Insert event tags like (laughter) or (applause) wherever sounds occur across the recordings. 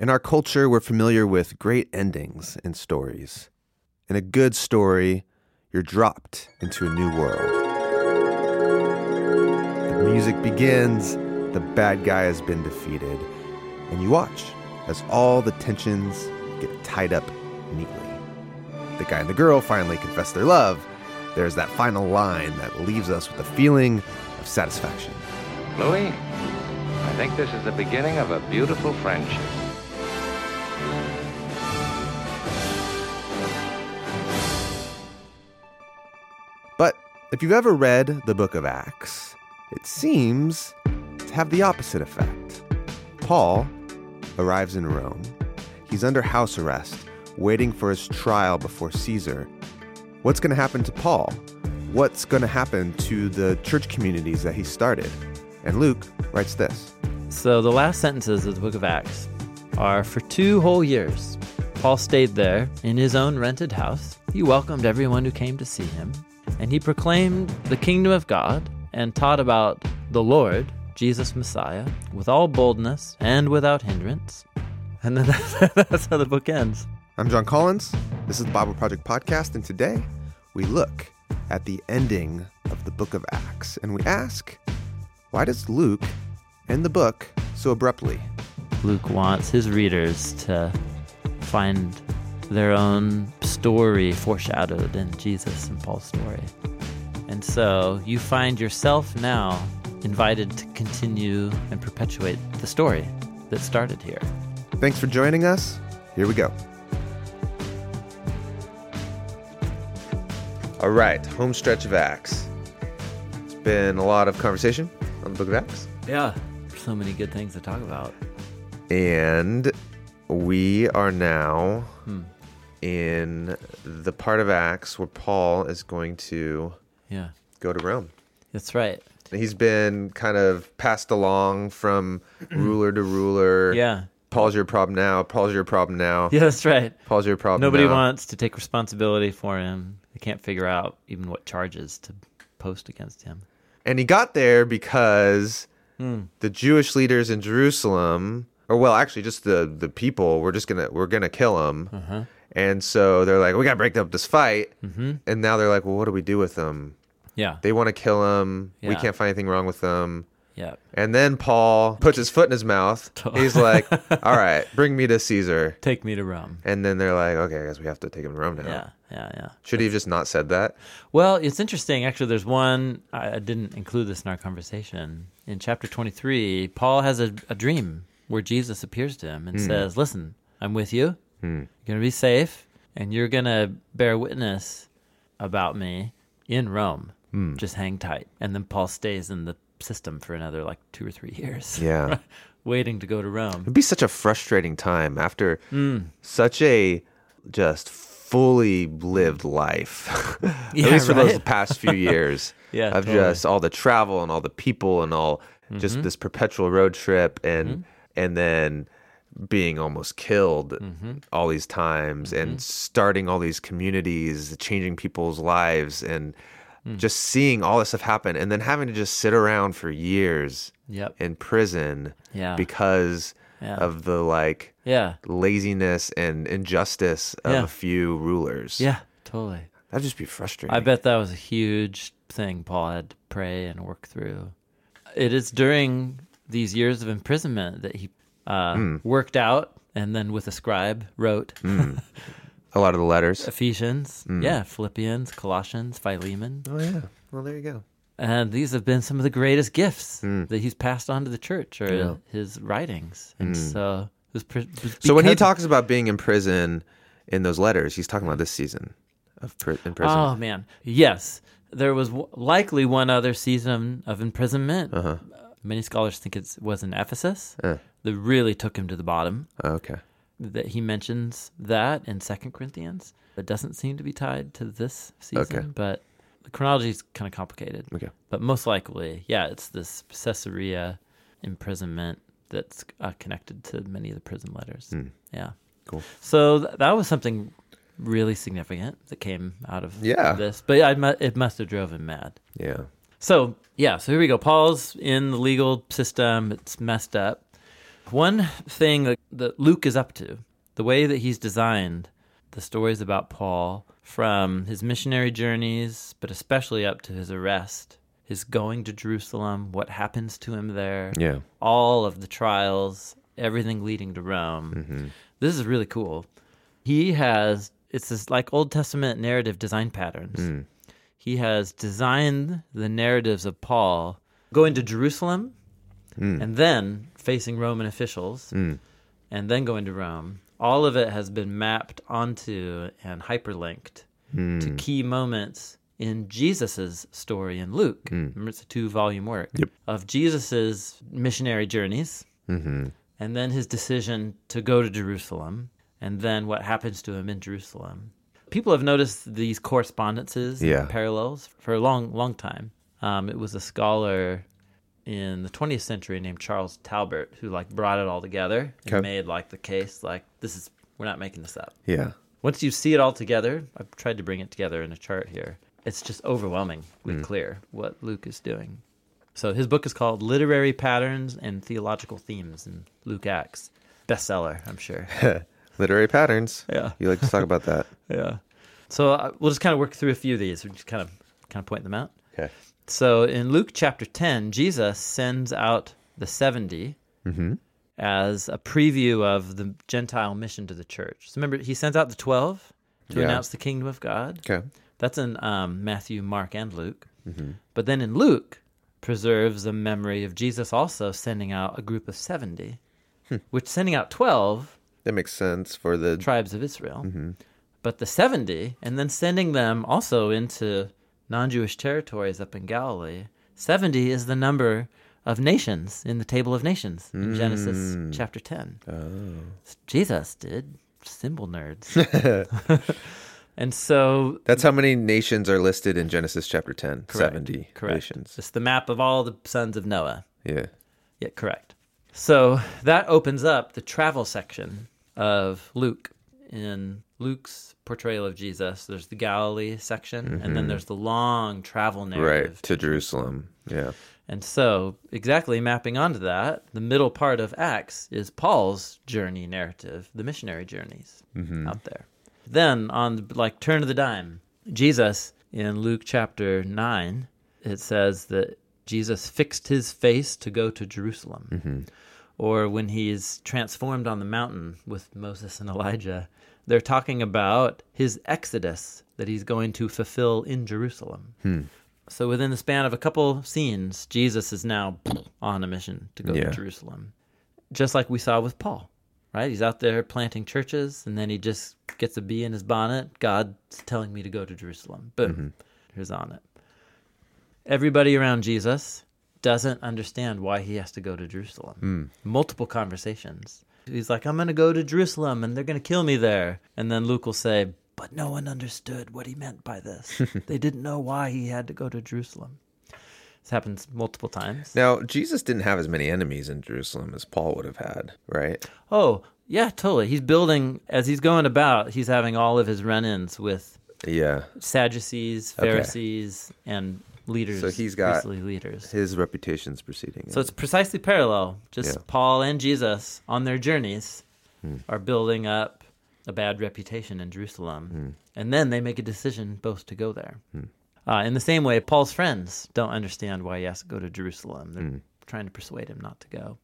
In our culture, we're familiar with great endings in stories. In a good story, you're dropped into a new world. The music begins, the bad guy has been defeated, and you watch as all the tensions get tied up neatly. The guy and the girl finally confess their love. There's that final line that leaves us with a feeling of satisfaction. Louis, I think this is the beginning of a beautiful friendship. If you've ever read the book of Acts, it seems to have the opposite effect. Paul arrives in Rome. He's under house arrest, waiting for his trial before Caesar. What's going to happen to Paul? What's going to happen to the church communities that he started? And Luke writes this So the last sentences of the book of Acts are for two whole years. Paul stayed there in his own rented house. He welcomed everyone who came to see him, and he proclaimed the kingdom of God and taught about the Lord, Jesus Messiah, with all boldness and without hindrance. And then that's, (laughs) that's how the book ends. I'm Jon Collins. This is the Bible Project Podcast, and today we look at the ending of the book of Acts and we ask, why does Luke end the book so abruptly? Luke wants his readers to find their own story foreshadowed in Jesus and Paul's story. And so you find yourself now invited to continue and perpetuate the story that started here. Thanks for joining us. Here we go. All right, home stretch of Acts. It's been a lot of conversation on the book of Acts. Yeah. So many good things to talk about. And we are now hmm. In the part of Acts where Paul is going to Yeah. go to Rome. That's right. He's been kind of passed along from ruler to ruler. Yeah. Paul's your problem now. Paul's your problem now. Yeah, that's right. Paul's your problem Nobody now. wants to take responsibility for him. They can't figure out even what charges to post against him. And he got there because Hmm. the Jewish leaders in Jerusalem, or well, actually, just the the people, were just gonna we're gonna kill him. Uh-huh. And so they're like, we gotta break up this fight. Mm-hmm. And now they're like, well, what do we do with them? Yeah. They want to kill him. We can't find anything wrong with them. Yeah. And then Paul puts his foot in his mouth. (laughs) He's like, all (laughs) right, bring me to Caesar. Take me to Rome. And then they're like, okay, I guess we have to take him to Rome now. Yeah. Yeah. Yeah. Should he have just not said that? Well, it's interesting. Actually, there's one, I didn't include this in our conversation. In chapter 23, Paul has a, a dream where Jesus appears to him and says, Listen, I'm with you. You're going to be safe, and you're going to bear witness about me in Rome. Just hang tight. And then Paul stays in the system for another like two or three (laughs) years. Yeah. (laughs) waiting to go to Rome. It'd be such a frustrating time after Hmm. such a just fully lived life. (laughs) Yeah, At least for those past few years. Yeah, Of totally. Mm-hmm. just all the travel and all the people and all just this perpetual road trip and and then being almost killed Mm-hmm. all these times and starting all these communities, changing people's lives and Mm. just seeing all this stuff happen and then having to just sit around for years Yep. in prison Yeah. because Yeah. of the like Yeah. laziness and injustice of Yeah. a few rulers. Yeah. Totally. That'd just be frustrating. I bet that was a huge thing Paul had to pray and work through. It is during these years of imprisonment that he uh, Hmm. worked out and then with a scribe wrote a lot of the letters. Ephesians, yeah, Philippians, Colossians, Philemon. Oh yeah. Well, there you go. And these have been some of the greatest gifts Hmm. that he's passed on to the church or his writings. And so it was, pre- it was Hmm. So when he talks about being in prison in those letters, he's talking about this season of pri- in prison. Oh man, yes, there was w- likely one other season of imprisonment. Uh-huh. Many scholars think it was in Ephesus Uh. That really took him to the bottom. Oh, okay. That he mentions that in Second Corinthians. It doesn't seem to be tied to this season, Okay. but the chronology is kind of complicated. Okay. But most likely, yeah, it's this Caesarea imprisonment that's uh, connected to many of the prison letters. Yeah. Hmm. Cool. So th- that was something really significant that came out of Yeah. this. But I mu- it must have drove him mad. Yeah. So yeah, so here we go. Paul's in the legal system. It's messed up. One thing that that Luke is up to, the way that he's designed the stories about Paul from his missionary journeys, but especially up to his arrest, his going to Jerusalem, what happens to him there, Yeah. all of the trials, everything leading to Rome. Mm-hmm. This is really cool. He has it's this like Old Testament narrative design patterns. Mm. He has designed the narratives of Paul going to Jerusalem Mm. and then facing Roman officials mm. and then going to Rome. All of it has been mapped onto and hyperlinked to mm. key moments in Jesus's story in Luke. Remember, it's a two-volume work Yep. of Jesus's missionary journeys, mm-hmm. and then his decision to go to Jerusalem, and then what happens to him in Jerusalem. People have noticed these correspondences, Yeah. and parallels for a long, long time. Um, it was a scholar in the 20th century named Charles Talbert who like brought it all together and Okay. made like the case like this is we're not making this up. Yeah. Once you see it all together, I've tried to bring it together in a chart here. It's just overwhelmingly clear what Luke is doing. So his book is called Literary Patterns and Theological Themes in Luke Acts. Bestseller, I'm sure. (laughs) Literary patterns. Yeah. You like to talk about that. (laughs) yeah. So uh, we'll just kind of work through a few of these. We just kind of kind of point them out. Okay. So in Luke chapter 10, Jesus sends out the 70 mm-hmm. as a preview of the Gentile mission to the church. So remember, he sends out the 12 to Yeah. announce the kingdom of God. Okay. That's in um, Matthew, Mark, and Luke. Mm-hmm. But then in Luke, preserves the memory of Jesus also sending out a group of 70, hmm. which sending out 12 That makes sense for the tribes of Israel. Mm-hmm. But the 70, and then sending them also into non Jewish territories up in Galilee, 70 is the number of nations in the table of nations in hmm. Genesis chapter 10. Oh. Jesus did. Symbol nerds. (laughs) (laughs) and so That's how many nations are listed in Genesis chapter 10. Correct. 70 Correct. nations. It's the map of all the sons of Noah. Yeah. Yeah, correct. So that opens up the travel section of Luke. In Luke's portrayal of Jesus, there's the Galilee section, and then there's the long travel narrative. Mm-hmm. Right. To Jerusalem. Yeah. And so, exactly mapping onto that, the middle part of Acts is Paul's journey narrative, the missionary journeys out there. Then, on like turn of the dime, Jesus in Luke chapter 9, it says that Jesus fixed his face to go to Jerusalem. Or when he's transformed on the mountain with Moses and Elijah, they're talking about his exodus that he's going to fulfill in Jerusalem. Hmm. So within the span of a couple scenes, Jesus is now (clears throat) on a mission to go Yeah. to Jerusalem. Just like we saw with Paul, right? He's out there planting churches and then he just gets a bee in his bonnet. God's telling me to go to Jerusalem. Boom. Mm-hmm. Here's on it. Everybody around Jesus doesn't understand why he has to go to Jerusalem. Hmm. Multiple conversations. He's like, I'm going to go to Jerusalem and they're going to kill me there. And then Luke will say, But no one understood what he meant by this. (laughs) they didn't know why he had to go to Jerusalem. This happens multiple times. Now, Jesus didn't have as many enemies in Jerusalem as Paul would have had, right? Oh, yeah, totally. He's building, as he's going about, he's having all of his run ins with Yeah. Sadducees, Okay. Pharisees, and leaders. So he's got- leaders. His reputation's proceeding. So it's precisely parallel. Just Yeah. Paul and Jesus on their journeys Hmm. are building up a bad reputation in Jerusalem. Hmm. And then they make a decision both to go there. Uh, in the same way, Paul's friends don't understand why he has to go to Jerusalem. They're Hmm. trying to persuade him not to go.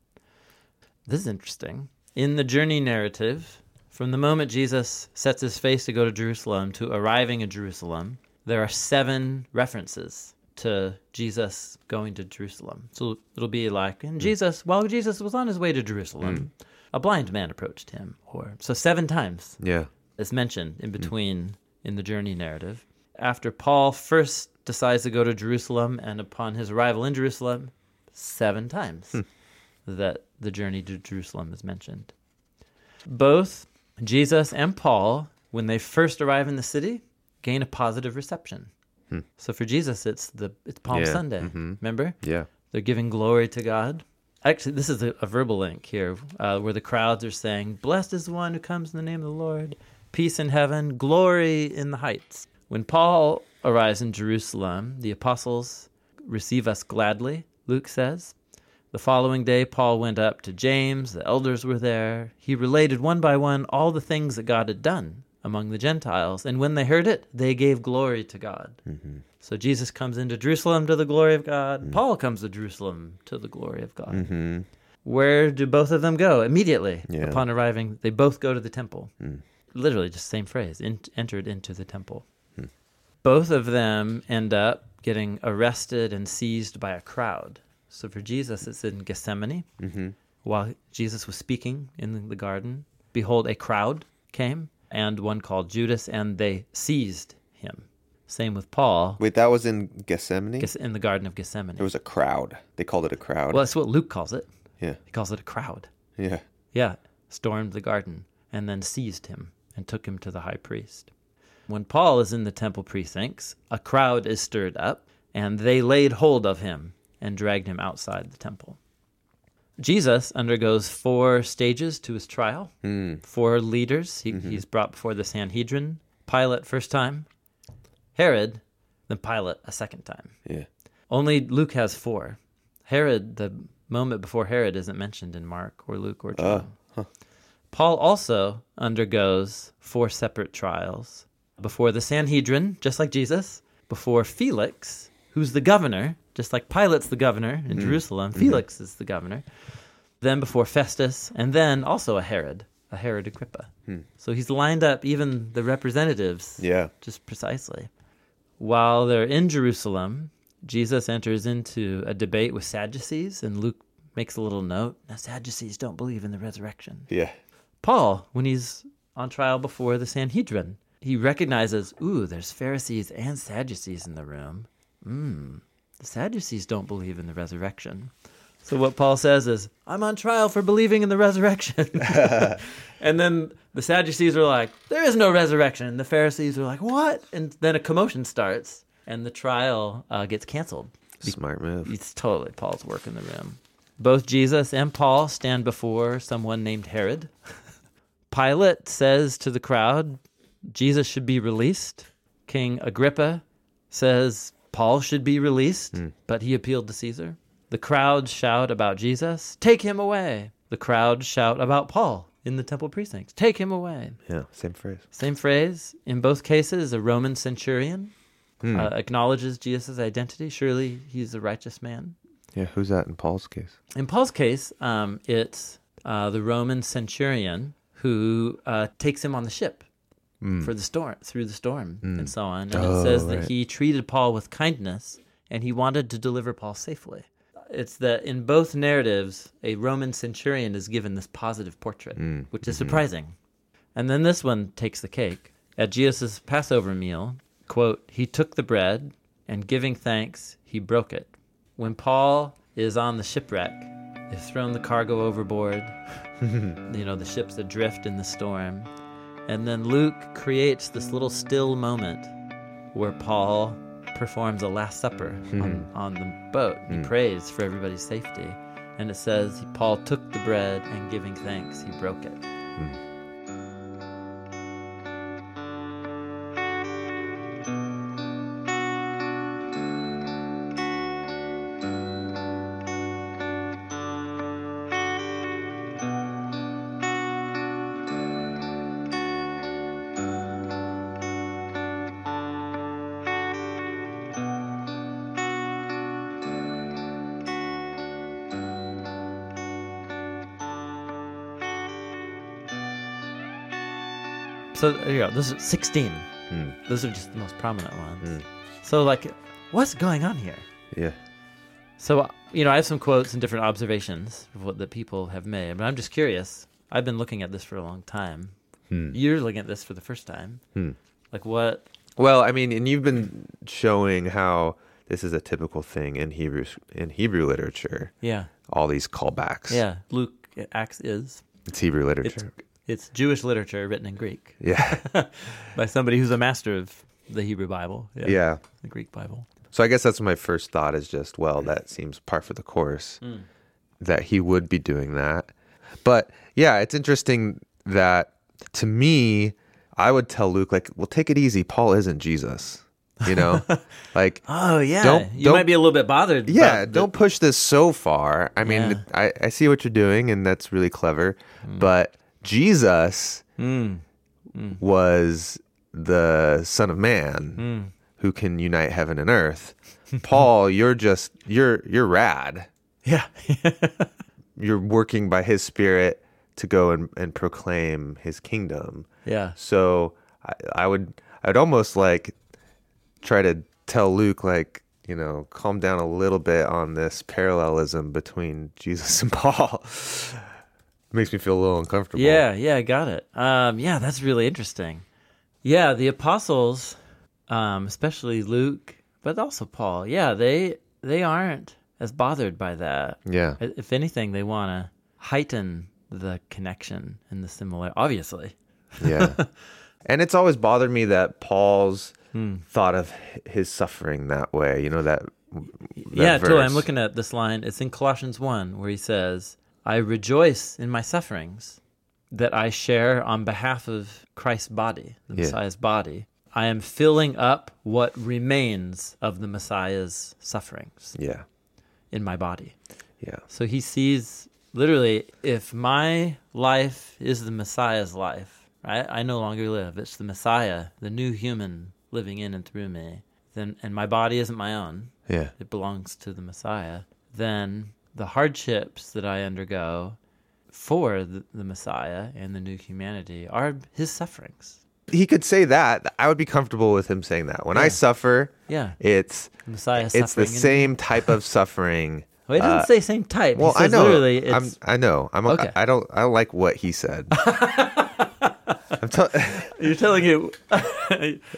This is interesting. In the journey narrative, from the moment Jesus sets his face to go to Jerusalem to arriving in Jerusalem, there are seven references to Jesus going to Jerusalem. So it'll be like, and hmm. Jesus, while Jesus was on his way to Jerusalem, hmm. a blind man approached him. Or so seven times yeah. is mentioned in hmm. between in the journey narrative. After Paul first decides to go to Jerusalem and upon his arrival in Jerusalem, seven times that the journey to Jerusalem is mentioned. Both Jesus and Paul, when they first arrive in the city, gain a positive reception. So for Jesus, it's the it's Palm Yeah, Sunday. mhm. Remember? Yeah. They're giving glory to God. Actually, this is a, a verbal link here uh, where the crowds are saying, Blessed is the one who comes in the name of the Lord, peace in heaven, glory in the heights. When Paul arrives in Jerusalem, the apostles receive us gladly, Luke says. The following day, Paul went up to James. The elders were there. He related one by one all the things that God had done among the Gentiles. And when they heard it, they gave glory to God. So Jesus comes into Jerusalem to the glory of God. Paul comes to Jerusalem to the glory of God. Mm-hmm. Where do both of them go? Immediately Yeah. upon arriving, they both go to the temple. Literally, just same phrase in, entered into the temple. Both of them end up getting arrested and seized by a crowd. So for Jesus, it's in Gethsemane. Mm-hmm. While Jesus was speaking in the garden, behold, a crowd came and one called Judas, and they seized him. Same with Paul Wait, that was in Gethsemane? In the Garden of Gethsemane. there was a crowd. They called it a crowd. Well, that's what Luke calls it. Yeah. He calls it a crowd. Yeah. Yeah, stormed the garden and then seized him and took him to the high priest. When Paul is in the temple precincts, a crowd is stirred up, and they laid hold of him and dragged him outside the temple. Jesus undergoes four stages to his trial, hmm. four leaders. He, mm-hmm. He's brought before the Sanhedrin, Pilate first time, Herod, then Pilate a second time. Yeah. Only Luke has four. Herod, the moment before Herod, isn't mentioned in Mark or Luke or John. Ah, Paul also undergoes four separate trials before the Sanhedrin, just like Jesus, before Felix, who's the governor, just like Pilate's the governor in mm. Jerusalem, mm-hmm. Felix is the governor, then before Festus, and then also a Herod, a Herod Agrippa. Hmm. So he's lined up even the representatives Yeah. just precisely. While they're in Jerusalem, Jesus enters into a debate with Sadducees, and Luke makes a little note. Now, Sadducees don't believe in the resurrection. Yeah. Paul, when he's on trial before the Sanhedrin, he recognizes, ooh, there's Pharisees and Sadducees in the room. Hmm, the Sadducees don't believe in the resurrection. So what Paul says is, I'm on trial for believing in the resurrection. (laughs) and then the Sadducees are like, there is no resurrection. And the Pharisees are like, what? And then a commotion starts, and the trial uh, gets canceled. Smart move. It's totally Paul's work in the room. Both Jesus and Paul stand before someone named Herod. (laughs) Pilate says to the crowd, Jesus should be released. King Agrippa says Paul should be released, but he appealed to Caesar. The crowd shout about Jesus, take him away. The crowd shout about Paul in the temple precincts, take him away. Yeah. Same phrase. Same phrase. In both cases, a Roman centurion uh, acknowledges Jesus' identity. Surely he's a righteous man. Yeah. Who's that in Paul's case? In Paul's case, um, it's uh, the Roman centurion who uh, takes him on the ship Mm. for the storm, through the storm, mm. and so on. And Oh, it says that right. he treated Paul with kindness, and he wanted to deliver Paul safely. It's that in both narratives, a Roman centurion is given this positive portrait, mm. which is mm-hmm. surprising. And then this one takes the cake. At Jesus' Passover meal, quote, he took the bread and giving thanks, he broke it. When Paul is on the shipwreck, they've thrown the cargo overboard, (laughs) you know, the ship's adrift in the storm. And then Luke creates this little still moment where Paul performs a Last Supper hmm. on, on the boat. He hmm. prays for everybody's safety. And it says, Paul took the bread and giving thanks, he broke it. Hmm. So there you go. Those are 16. Hmm. Those are just the most prominent ones. So, like, what's going on here? Yeah. So, uh, you know, I have some quotes and different observations of what the people have made, but I'm just curious. I've been looking at this for a long time. You're looking at this for the first time. Like, what? Well, I mean, and you've been showing how this is a typical thing in Hebrew in Hebrew literature. Yeah. All these callbacks. Yeah. Luke Acts is. It's Hebrew literature. it's Jewish literature written in Greek yeah. (laughs) by somebody who's a master of the Hebrew Bible. yeah. The Greek Bible. So I guess that's my first thought is just, well, that seems par for the course hmm. that he would be doing that. But yeah, it's interesting that to me, I would tell Luke, like, well, take it easy. Paul isn't Jesus. You know, (laughs) like Oh yeah, Don't- you don't- might be a little bit bothered. yeah, the- don't push this so far. I mean, Yeah. I, I see what you're doing, and that's really clever. Hmm. But Jesus Mm, was the Son of Man mm. who can unite heaven and earth. Paul, (laughs) you're just you're you're rad. yeah, (laughs) You're working by His Spirit to go and, and proclaim His kingdom. yeah, So I, I would I'd almost like try to tell Luke like you know calm down a little bit on this parallelism between (laughs) Jesus and Paul. Makes me feel a little uncomfortable. yeah, yeah. I got it. Um, yeah, that's really interesting. Yeah, the apostles, um, especially Luke, but also Paul. Yeah, they they aren't as bothered by that. yeah, If anything, they want to heighten the connection and the similar. Obviously, yeah. (laughs) and it's always bothered me that Paul's Hmm. thought of his suffering that way. You know that. that yeah, totally. I'm looking at this line. It's in Colossians 1 where he says, I rejoice in my sufferings that I share on behalf of Christ's body, the Yeah. Messiah's body. I am filling up what remains of the Messiah's sufferings Yeah, in my body. yeah, So he sees literally if my life is the Messiah's life, right? I no longer live. It's the Messiah, the new human living in and through me. Then and my body isn't my own yeah, it belongs to the Messiah, then the hardships that I undergo for the, the Messiah and the new humanity are his sufferings. he could say that. I would be comfortable with him saying that. When I suffer, Yeah, it's the Messiah it's the same type of suffering. (laughs) Well, he doesn't uh, say same type. Well, I know. I'm. I know. I'm. Okay. I don't. I don't like what he said. (laughs) I'm tell- (laughs) You're telling you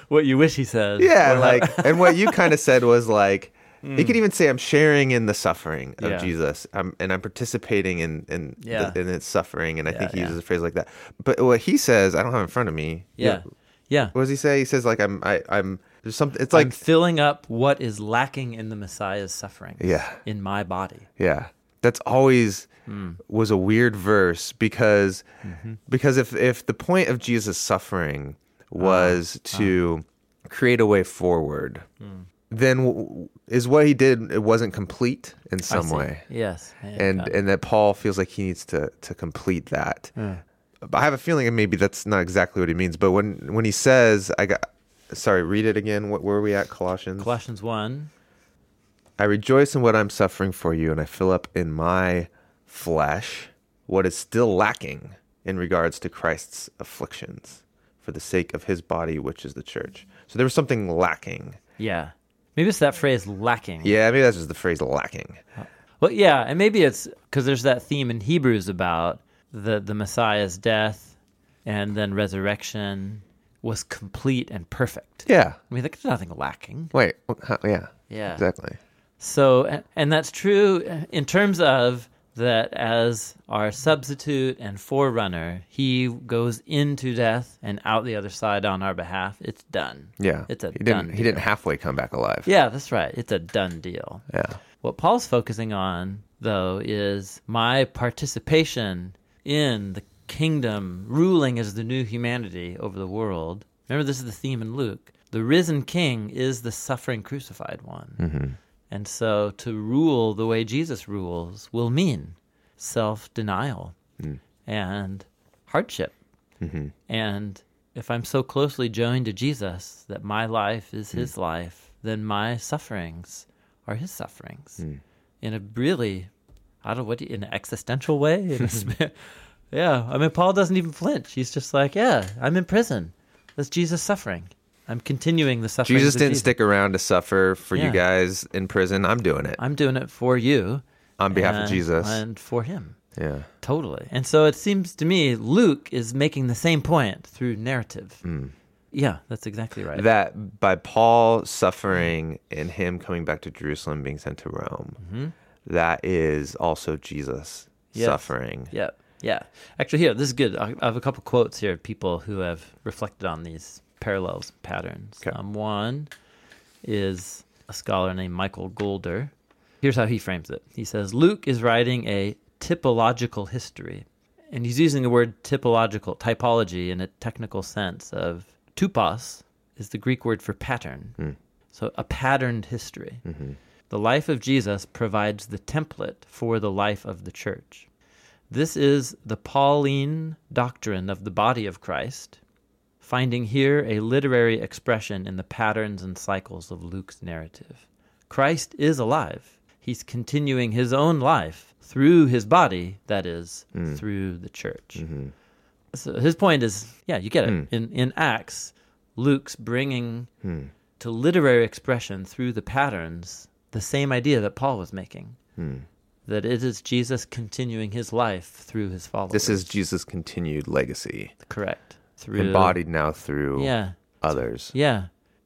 what you wish he said. yeah, like, and what you kind of said was like, he could even say, "I'm sharing in the suffering of. Yeah. Jesus, I'm, and I'm participating in in Yeah. the, in its suffering." And I think he Yeah, uses a phrase like that. But what he says, I don't have in front of me. yeah, yeah. What does he say? He says like, "I'm. I, I'm." There's something. It's I'm like, filling up what is lacking in the Messiah's suffering. yeah. in my body. Yeah. That's always Hmm. was a weird verse because Mm-hmm. because if if the point of Jesus suffering was Ah, to create a way forward, Hmm. Then w- is what he did it wasn't complete in some way. Yes. And got and that Paul feels like he needs to to complete that. Yeah. I have a feeling that maybe that's not exactly what he means, but when when he says I got sorry, read it again. What where are we at Colossians? Colossians 1. I rejoice in what I'm suffering for you, and I fill up in my flesh what is still lacking in regards to Christ's afflictions for the sake of his body, which is the church. So there was something lacking. Yeah. Maybe it's that phrase lacking. Yeah, maybe that's just the phrase lacking. Well, yeah, and maybe it's because there's that theme in Hebrews about the the Messiah's death and then resurrection was complete and perfect. Yeah. I mean, like there's nothing lacking. Wait. what- how- yeah. Yeah. Exactly. So, and- and that's true in terms of that as our substitute and forerunner, he goes into death and out the other side on our behalf. It's done. Yeah. It's a he didn't. done He didn't halfway come back alive. Yeah, that's right. It's a done deal. Yeah. What Paul's focusing on, though, is my participation in the kingdom, ruling as the new humanity over the world. Remember, this is the theme in Luke. The risen king is the suffering crucified one. Mm-hmm. And so to rule the way Jesus rules will mean self denial Mm. and hardship. Mm-hmm. And if I'm so closely joined to Jesus that my life is his life, then my sufferings are his sufferings. In a really, I don't know what, you- in an existential way? A (laughs) yeah. I mean, Paul doesn't even flinch. He's just like, yeah, I'm in prison. That's Jesus suffering. I'm continuing the suffering. Jesus didn't stick around to suffer for Yeah. you guys in prison. I'm doing it I'm doing it for you. on behalf of Jesus. And for him. yeah. Totally. And so it seems to me Luke is making the same point through narrative. Hmm. Yeah, that's exactly right. that by Paul suffering and him coming back to Jerusalem, being sent to Rome, mm-hmm. that is also Jesus Yes. suffering. yeah, yeah. Actually, here, this is good. I I have a couple quotes here of people who have reflected on these parallels, patterns. Okay. Um, one is a scholar named Michael Goulder. Here's how he frames it He says, Luke is writing a typological history. And he's using the word typological, typology, in a technical sense of tupos is the Greek word for pattern. So a patterned history. The life of Jesus provides the template for the life of the church. This is the Pauline doctrine of the body of Christ, finding here a literary expression in the patterns and cycles of Luke's narrative. Christ is alive. He's continuing his own life through his body, that is, mm. through the church. Mm-hmm. So his point is, yeah, you get it. Mm. In in Acts, Luke's bringing mm. to literary expression through the patterns the same idea that Paul was making. That it is Jesus continuing his life through his followers. This is Jesus' continued legacy, correct. Through embodied now through Yeah. others. Yeah.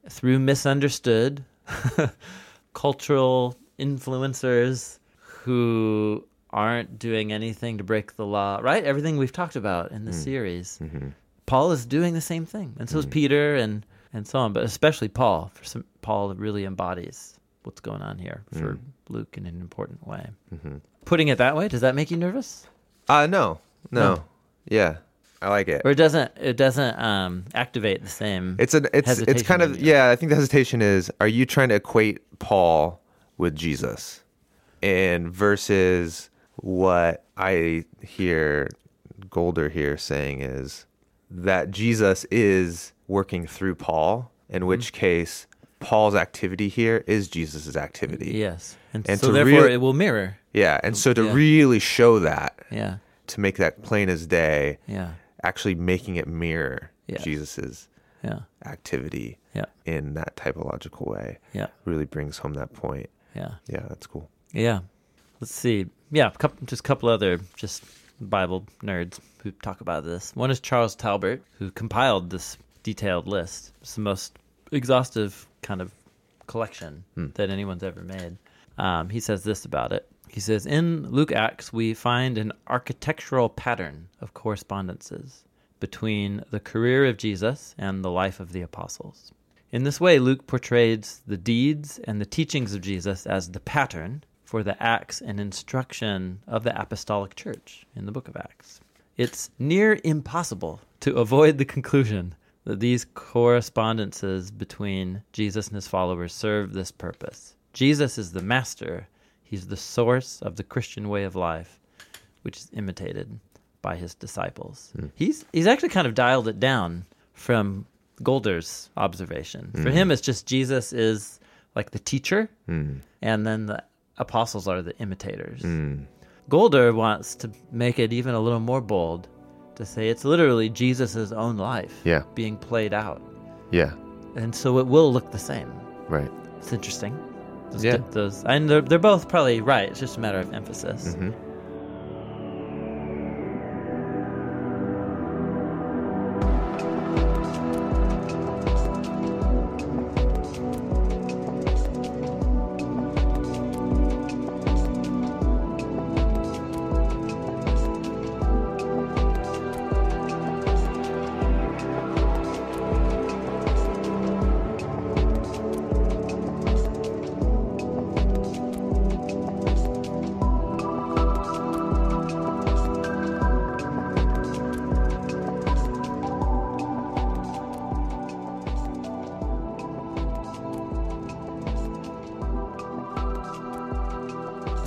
Through misunderstood (laughs) cultural influencers who aren't doing anything to break the law, right? Everything we've talked about in the mm. series. Mm-hmm. Paul is doing the same thing. And so is mm. Peter and, and so on, but especially Paul. For some, Paul really embodies what's going on here for mm. Luke in an important way. Mm-hmm. Putting it that way, does that make you nervous? Uh no, no, No. yeah, I like it. Or it doesn't it doesn't um, activate the same It's an it's it's kind of yeah. I think the hesitation is: Are you trying to equate Paul with Jesus, and versus what I hear Goulder here saying is that Jesus is working through Paul. Mm-hmm. In which case, Paul's activity here is Jesus's activity. Yes. And, And so therefore real- it will mirror. Yeah, and so to Yeah. really show that, Yeah. to make that plain as day, Yeah. Actually making it mirror Yes. Jesus's Yeah. activity Yeah. in that typological way Yeah. really brings home that point. Yeah. Yeah, that's cool. Yeah. Let's see. Yeah, couple, just a couple other just Bible nerds who talk about this. One is Charles Talbert, who compiled this detailed list. It's the most exhaustive kind of collection that anyone's ever made. Um, he says this about it. He says, In Luke Acts, we find an architectural pattern of correspondences between the career of Jesus and the life of the apostles. In this way, Luke portrays the deeds and the teachings of Jesus as the pattern for the acts and instruction of the apostolic church in the book of Acts. It's near impossible to avoid the conclusion that these correspondences between Jesus and his followers serve this purpose. Jesus is the master, he's the source of the Christian way of life, which is imitated by his disciples. Hmm. He's he's actually kind of dialed it down from Goulder's observation. For hmm. him it's just Jesus is like the teacher hmm. and then the apostles are the imitators. Golder wants to make it even a little more bold to say it's literally Jesus' own life Yeah. being played out. Yeah. And so it will look the same. Right. It's interesting. Those, Yeah. those and they're, they're both probably right. It's just a matter of emphasis. Mm-hmm.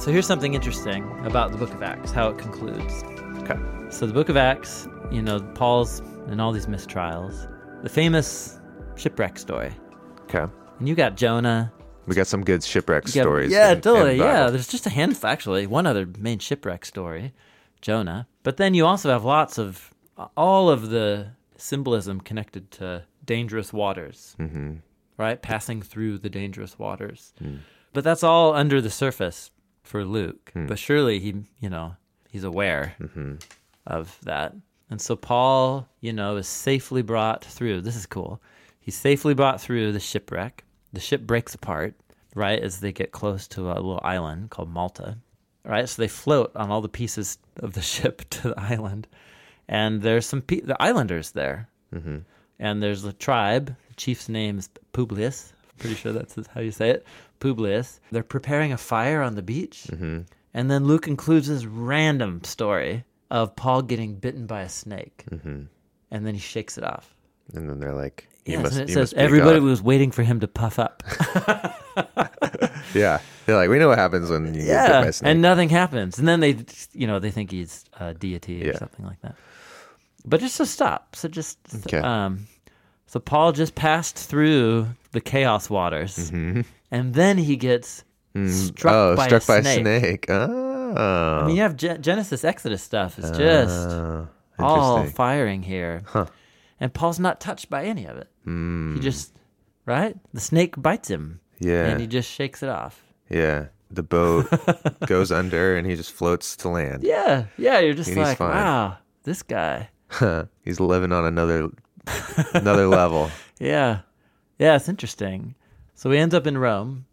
So here's something interesting about the book of Acts, how it concludes. Okay. So the book of Acts, you know, Paul's and all these mistrials, the famous shipwreck story. Okay. And you got Jonah. We got some good shipwreck got- stories. Yeah, in- in totally. the Yeah, there's just a handful, actually. One other main shipwreck story, Jonah. But then you also have lots of all of the symbolism connected to dangerous waters, mm-hmm. right? Passing through the dangerous waters. But that's all under the surface for Luke. But surely he, you know, he's aware of that. And so Paul, you know, is safely brought through. This is cool. He's safely brought through the shipwreck. The ship breaks apart, right, as they get close to a little island called Malta. Right? So they float on all the pieces of the (laughs) ship to the island. And there's some pe- the islanders there. Mm-hmm. And there's a tribe. The chief's name is Publius. Pretty sure that's how you say it. Publius. They're preparing a fire on the beach. Mm-hmm. And then Luke includes this random story of Paul getting bitten by a snake. Mm-hmm. And then he shakes it off. And then they're like, Yes, must, and it says everybody was waiting for him to puff up. (laughs) Yeah. They're like, we know what happens when you get bit by a snake. and nothing happens, and then they, you know, they think he's a deity or Yeah. something like that. But just to stop, so just Okay. um, so Paul just passed through the chaos waters, mm-hmm. and then he gets mm, struck oh, by struck a by snake. a snake. Oh. I mean, you have Ge- Genesis, Exodus stuff. It's just Oh, all firing here, and Paul's not touched by any of it. Mm. He just right. The snake bites him. Yeah. and he just shakes it off. Yeah. The boat (laughs) goes under and he just floats to land. Yeah, yeah. You're just And like, wow, this guy. (laughs) He's living on another (laughs) another level. Yeah. Yeah, it's interesting. So he ends up in Rome.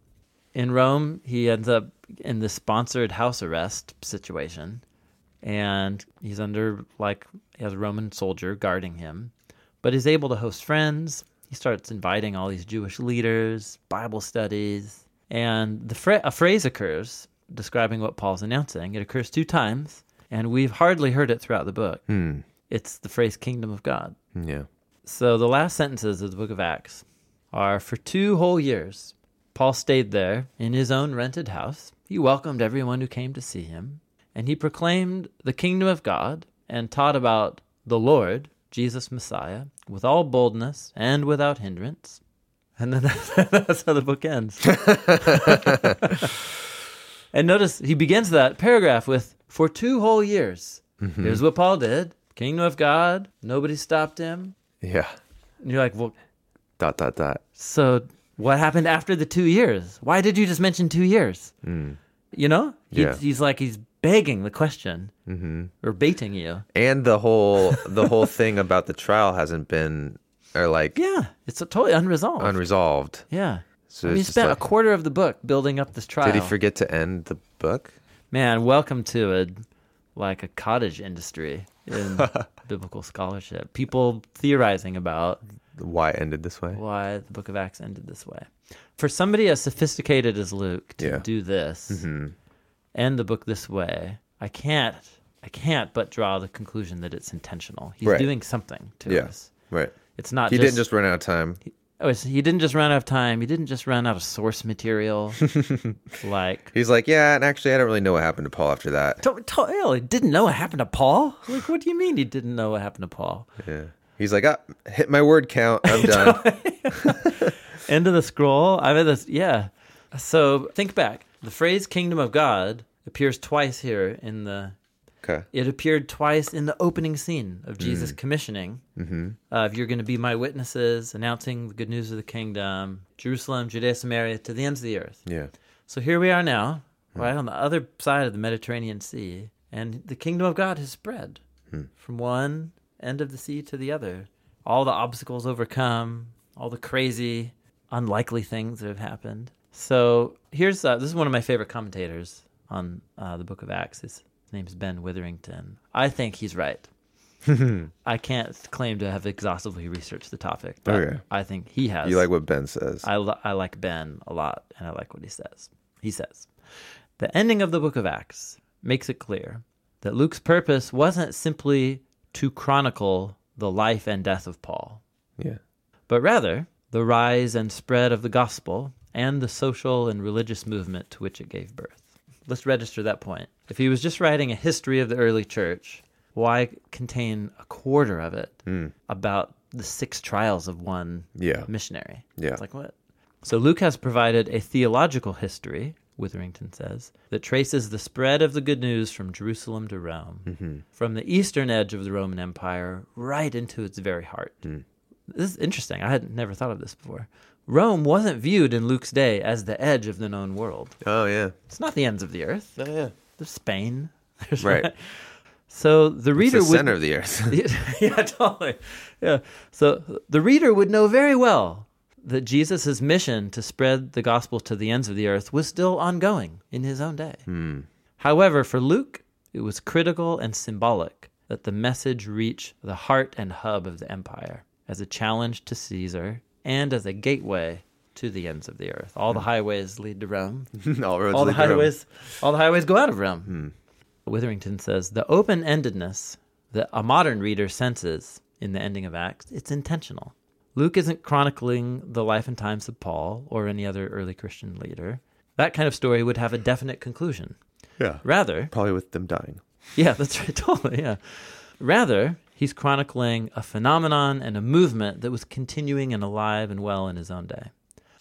In Rome, he ends up in the sponsored house arrest situation. And he's under, like, he has a Roman soldier guarding him. But he's able to host friends. He starts inviting all these Jewish leaders, Bible studies. And the fra- a phrase occurs describing what Paul's announcing. It occurs two times, and we've hardly heard it throughout the book. Hmm. It's the phrase kingdom of God. Yeah. So the last sentences of the book of Acts are for two whole years, Paul stayed there in his own rented house. He welcomed everyone who came to see him, and he proclaimed the kingdom of God and taught about the Lord, Jesus Messiah, with all boldness and without hindrance. And then (laughs) that's how the book ends. (laughs) and notice he begins that paragraph with for two whole years. Mm-hmm. Here's what Paul did. Kingdom of God, nobody stopped him. Yeah. And you're like, well, Dot dot dot. so what happened after the two years? Why did you just mention two years? Mm. You know, He- Yeah. he's like he's begging the question mm-hmm. or baiting you. And the whole the whole thing about the trial hasn't been or like Yeah, it's totally unresolved. unresolved. yeah, So I mean, he spent like- a quarter of the book building up this trial. Did he forget to end the book? Man, welcome to a like a cottage industry in (laughs) biblical scholarship. People theorizing about Why it ended this way? why the book of Acts ended this way. For somebody as sophisticated as Luke to Yeah. do this, mm-hmm. end the book this way, I can't, I can't but draw the conclusion that it's intentional. He's Right. doing something to Yeah. us. Right. It's not. He just, didn't just run out of time. Oh, he didn't just run out of time. He didn't just run out of source material. (laughs) like, He's like, yeah, and actually, I don't really know what happened to Paul after that. to, to, he didn't know what happened to Paul. Like, what do you mean he didn't know what happened to Paul? Yeah. He's like, ah, hit my word count. I'm (laughs) done. (laughs) End of the scroll. I mean, this, yeah. So think back. The phrase "kingdom of God" appears twice here in the. okay. It appeared twice in the opening scene of Jesus commissioning. Mm-hmm. Uh, if you're going to be my witnesses, announcing the good news of the kingdom, Jerusalem, Judea, Samaria, to the ends of the earth. Yeah. So here we are now, right on the other side of the Mediterranean Sea, and the kingdom of God has spread from one end of the sea to the other. All the obstacles overcome, all the crazy, unlikely things that have happened. So here's uh, this is one of my favorite commentators on uh, the Book of Acts. His name's Ben Witherington. I think he's right. (laughs) I can't claim to have exhaustively researched the topic, but Okay. I think he has. You like what Ben says? I, li- I like Ben a lot, and I like what he says. He says, The ending of the book of Acts makes it clear that Luke's purpose wasn't simply to chronicle the life and death of Paul, yeah. but rather the rise and spread of the gospel and the social and religious movement to which it gave birth. Let's register that point. If he was just writing a history of the early church, why contain a quarter of it hmm. about the six trials of one Yeah. missionary? Yeah. It's like what? So Luke has provided a theological history, Witherington says, that traces the spread of the good news from Jerusalem to Rome, mm-hmm. from the eastern edge of the Roman Empire right into its very heart. Hmm. This is interesting. I had never thought of this before. Rome wasn't viewed in Luke's day as the edge of the known world. Oh, yeah. It's not the ends of the earth. Oh, yeah. There's Spain. (laughs) There's Right. So the It's reader the would center of the earth. (laughs) yeah, totally. Yeah. So the reader would know very well that Jesus' mission to spread the gospel to the ends of the earth was still ongoing in his own day. Hmm. However, for Luke, it was critical and symbolic that the message reach the heart and hub of the empire as a challenge to Caesar and as a gateway to the ends of the earth. All the hmm. highways lead to Rome (laughs) All roads all the lead to Rome. highways all the highways go out of Rome. Hmm. Witherington says the open-endedness that a modern reader senses in the ending of Acts, it's intentional. Luke isn't chronicling the life and times of Paul or any other early Christian leader. That kind of story would have a definite conclusion. Yeah. Rather, Probably with them dying. yeah, (laughs) that's right, totally, yeah. Rather, he's chronicling a phenomenon and a movement that was continuing and alive and well in his own day.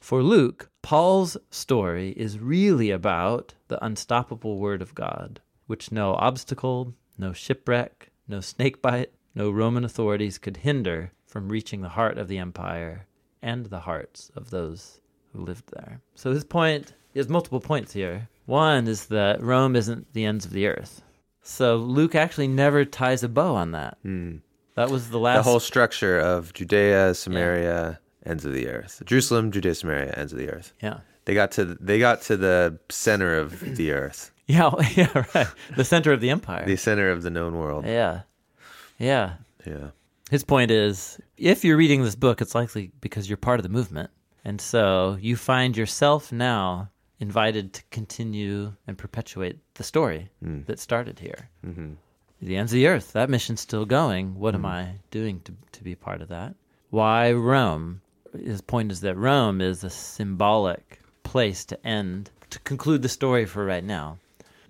For Luke, Paul's story is really about the unstoppable word of God, which no obstacle, no shipwreck, no snakebite, no Roman authorities could hinder from reaching the heart of the empire and the hearts of those who lived there. So his point he has multiple points here. One is that Rome isn't the ends of the earth. So Luke actually never ties a bow on that. Hmm. That was the last The whole structure of Judea, Samaria, ends of the earth. Jerusalem, Judea, Samaria, ends of the earth. Yeah. They got to they got to the center of the earth, (clears throat) Yeah, (laughs) yeah, right. The center of the empire. the center of the known world. Yeah. Yeah. Yeah. His point is if you're reading this book, it's likely because you're part of the movement. And so you find yourself now invited to continue and perpetuate the story hmm. that started here. Mm-hmm. The ends of the earth, that mission's still going. What am hmm. I doing to, to be part of that? Why Rome? His point is that Rome is a symbolic place to end, to conclude the story for right now.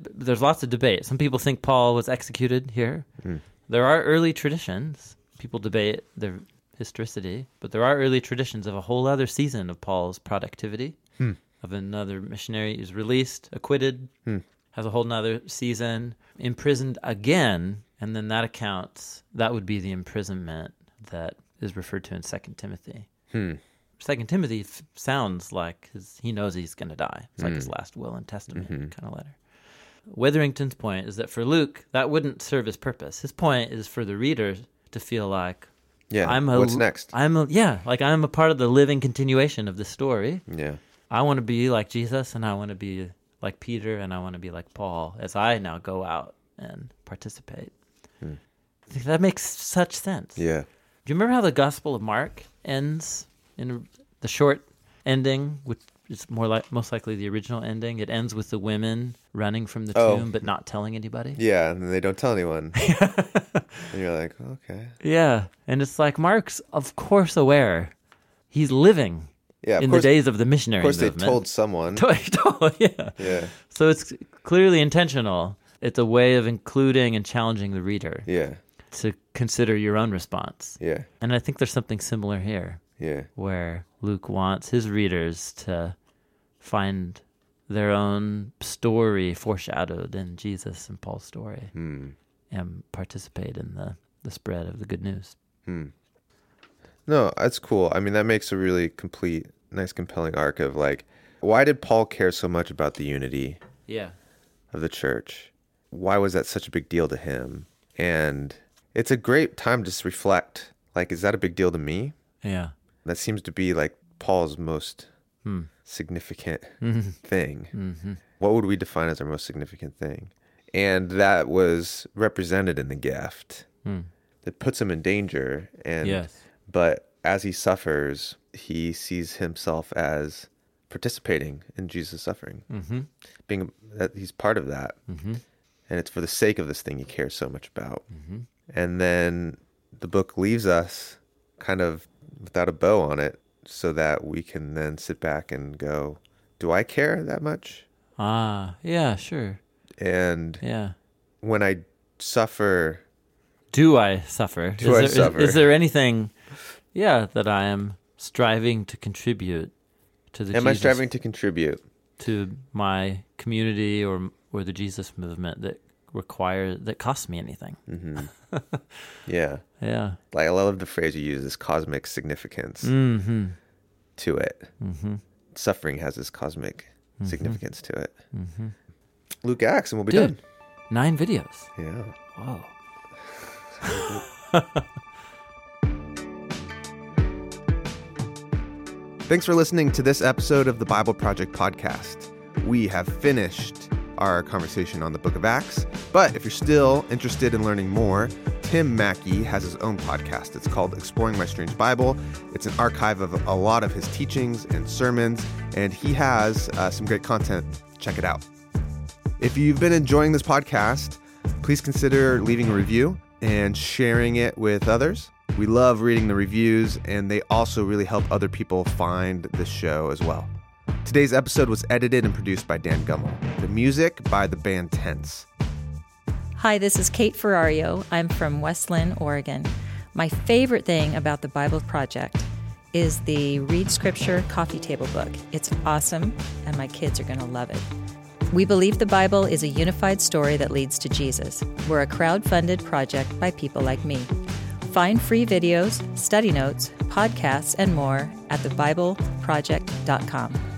There's lots of debate. Some people think Paul was executed here. Hmm. There are early traditions. People debate their historicity, but there are early traditions of a whole other season of Paul's productivity. Hmm. Of another missionary is released, acquitted, hmm. has a whole nother season, imprisoned again, and then that accounts that would be the imprisonment that is referred to in Second Timothy. Hmm. Second Timothy f- sounds like his, he knows he's going to die. It's like his last will and testament mm-hmm. kind of letter. Witherington's point is that for Luke, that wouldn't serve his purpose. His point is for the reader to feel like Yeah. I'm a, What's next? I'm a, yeah, like I'm a part of the living continuation of the story. yeah. I want to be like Jesus, and I want to be like Peter, and I want to be like Paul as I now go out and participate. Hmm. Think that makes such sense. Yeah. Do you remember how the Gospel of Mark ends in the short ending, which is more like most likely the original ending? It ends with the women running from the Oh. tomb but not telling anybody. Yeah, and they don't tell anyone. (laughs) and you're like, okay. Yeah, and it's like Mark's of course aware. He's living Yeah, in course, the days of the missionary of course they told someone. (laughs) Yeah. Yeah. So it's clearly intentional. It's a way of including and challenging the reader Yeah. to consider your own response. Yeah. And I think there's something similar here Yeah. where Luke wants his readers to find their own story foreshadowed in Jesus and Paul's story Hmm. and participate in the, the spread of the good news. No, that's cool. I mean, that makes a really complete, nice, compelling arc of like, why did Paul care so much about the unity Yeah. of the church? Why was that such a big deal to him? And it's a great time to just reflect. Like, is that a big deal to me? Yeah. That seems to be like Paul's most Hmm. Significant Mm-hmm. thing. What would we define as our most significant thing? And that was represented in the gift. It puts him in danger. And. Yes. but as he suffers, he sees himself as participating in Jesus' suffering, mm-hmm. being that he's part of that, mm-hmm. and it's for the sake of this thing he cares so much about. Mm-hmm. And then the book leaves us kind of without a bow on it, so that we can then sit back and go, "Do I care that much?" Ah, yeah, sure. And Yeah. when I suffer, Do I suffer? Do is I there, is- suffer? Is, there anything, yeah, that I am striving to contribute to the am I striving to contribute? to my community or or the Jesus movement that requires that costs me anything? Mm-hmm. (laughs) Yeah. Yeah. Like I love the phrase you use, this cosmic significance Mm-hmm. to it. Mm-hmm. Suffering has this cosmic mm-hmm. significance to it. Luke Acts, and we'll be Dude, done. nine videos. Yeah. Whoa. (laughs) Thanks for listening to this episode of the Bible Project podcast. We have finished our conversation on the book of Acts, but if you're still interested in learning more, Tim Mackie has his own podcast. It's called Exploring My Strange Bible. It's an archive of a lot of his teachings and sermons, and he has uh, some great content. Check it out. If you've been enjoying this podcast, please consider leaving a review and sharing it with others. We love reading the reviews, and they also really help other people find the show as well. Today's episode was edited and produced by Dan Gummel. The music by the band Tents. Hi, this is Kate Ferrario. I'm from West Linn, Oregon. My favorite thing about the Bible Project is the Read Scripture coffee table book. It's awesome, and my kids are going to love it. We believe the Bible is a unified story that leads to Jesus. We're a crowd funded project by people like me. Find free videos, study notes, podcasts, and more at thebibleproject.com.